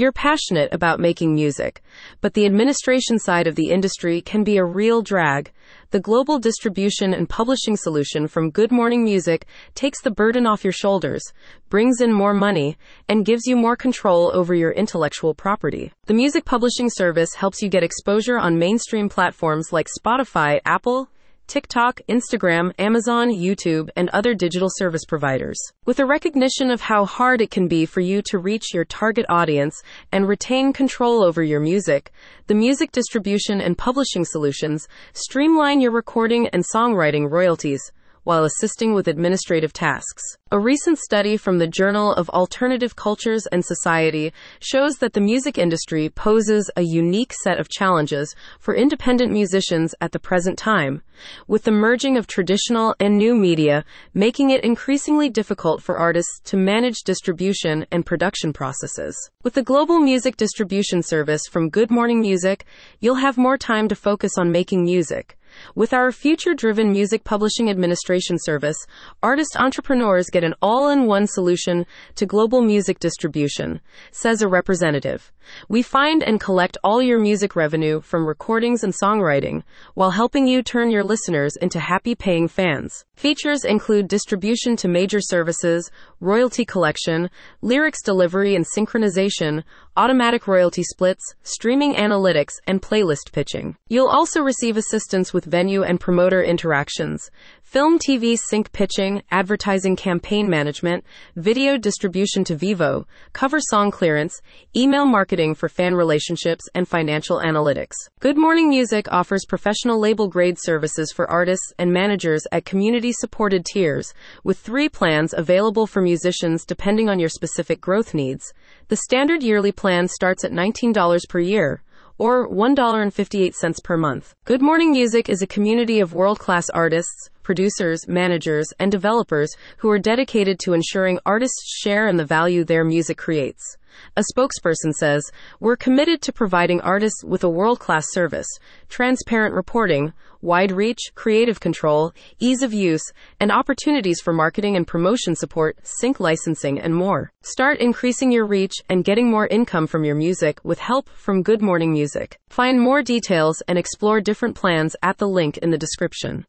You're passionate about making music, but the administration side of the industry can be a real drag. The global distribution and publishing solution from Good Morning Music takes the burden off your shoulders, brings in more money, and gives you more control over your intellectual property. The music publishing service helps you get exposure on mainstream platforms like Spotify, Apple, TikTok, Instagram, Amazon, YouTube, and other digital service providers. With a recognition of how hard it can be for you to reach your target audience and retain control over your music, the Music Distribution and Publishing Solutions streamline your recording and songwriting royalties while assisting with administrative tasks. A recent study from the Journal of Alternative Cultures and Society shows that the music industry poses a unique set of challenges for independent musicians at the present time, with the merging of traditional and new media making it increasingly difficult for artists to manage distribution and production processes. With the global music distribution service from Good Morning Music, you'll have more time to focus on making music. With our future driven music publishing administration service, artist entrepreneurs get an all in one solution to global music distribution, says a representative. We find and collect all your music revenue from recordings and songwriting, while helping you turn your listeners into happy paying fans. Features include distribution to major services, royalty collection, lyrics delivery and synchronization, automatic royalty splits, streaming analytics, and playlist pitching. You'll also receive assistance with venue and promoter interactions, film TV sync pitching, advertising campaign management, video distribution to Vevo, cover song clearance, email marketing for fan relationships, and financial analytics. Good Morning Music offers professional label grade services for artists and managers at community supported tiers, with three plans available for musicians depending on your specific growth needs. The standard yearly plan starts at $19 per year or $1.58 per month. Good Morning Music is a community of world class artists, producers, managers, and developers who are dedicated to ensuring artists share in the value their music creates. A spokesperson says, We're committed to providing artists with a world class service, transparent reporting, wide reach, creative control, ease of use, and opportunities for marketing and promotion support, sync licensing, and more. Start increasing your reach and getting more income from your music with help from Good Morning Music. Find more details and explore different plans at the link in the description.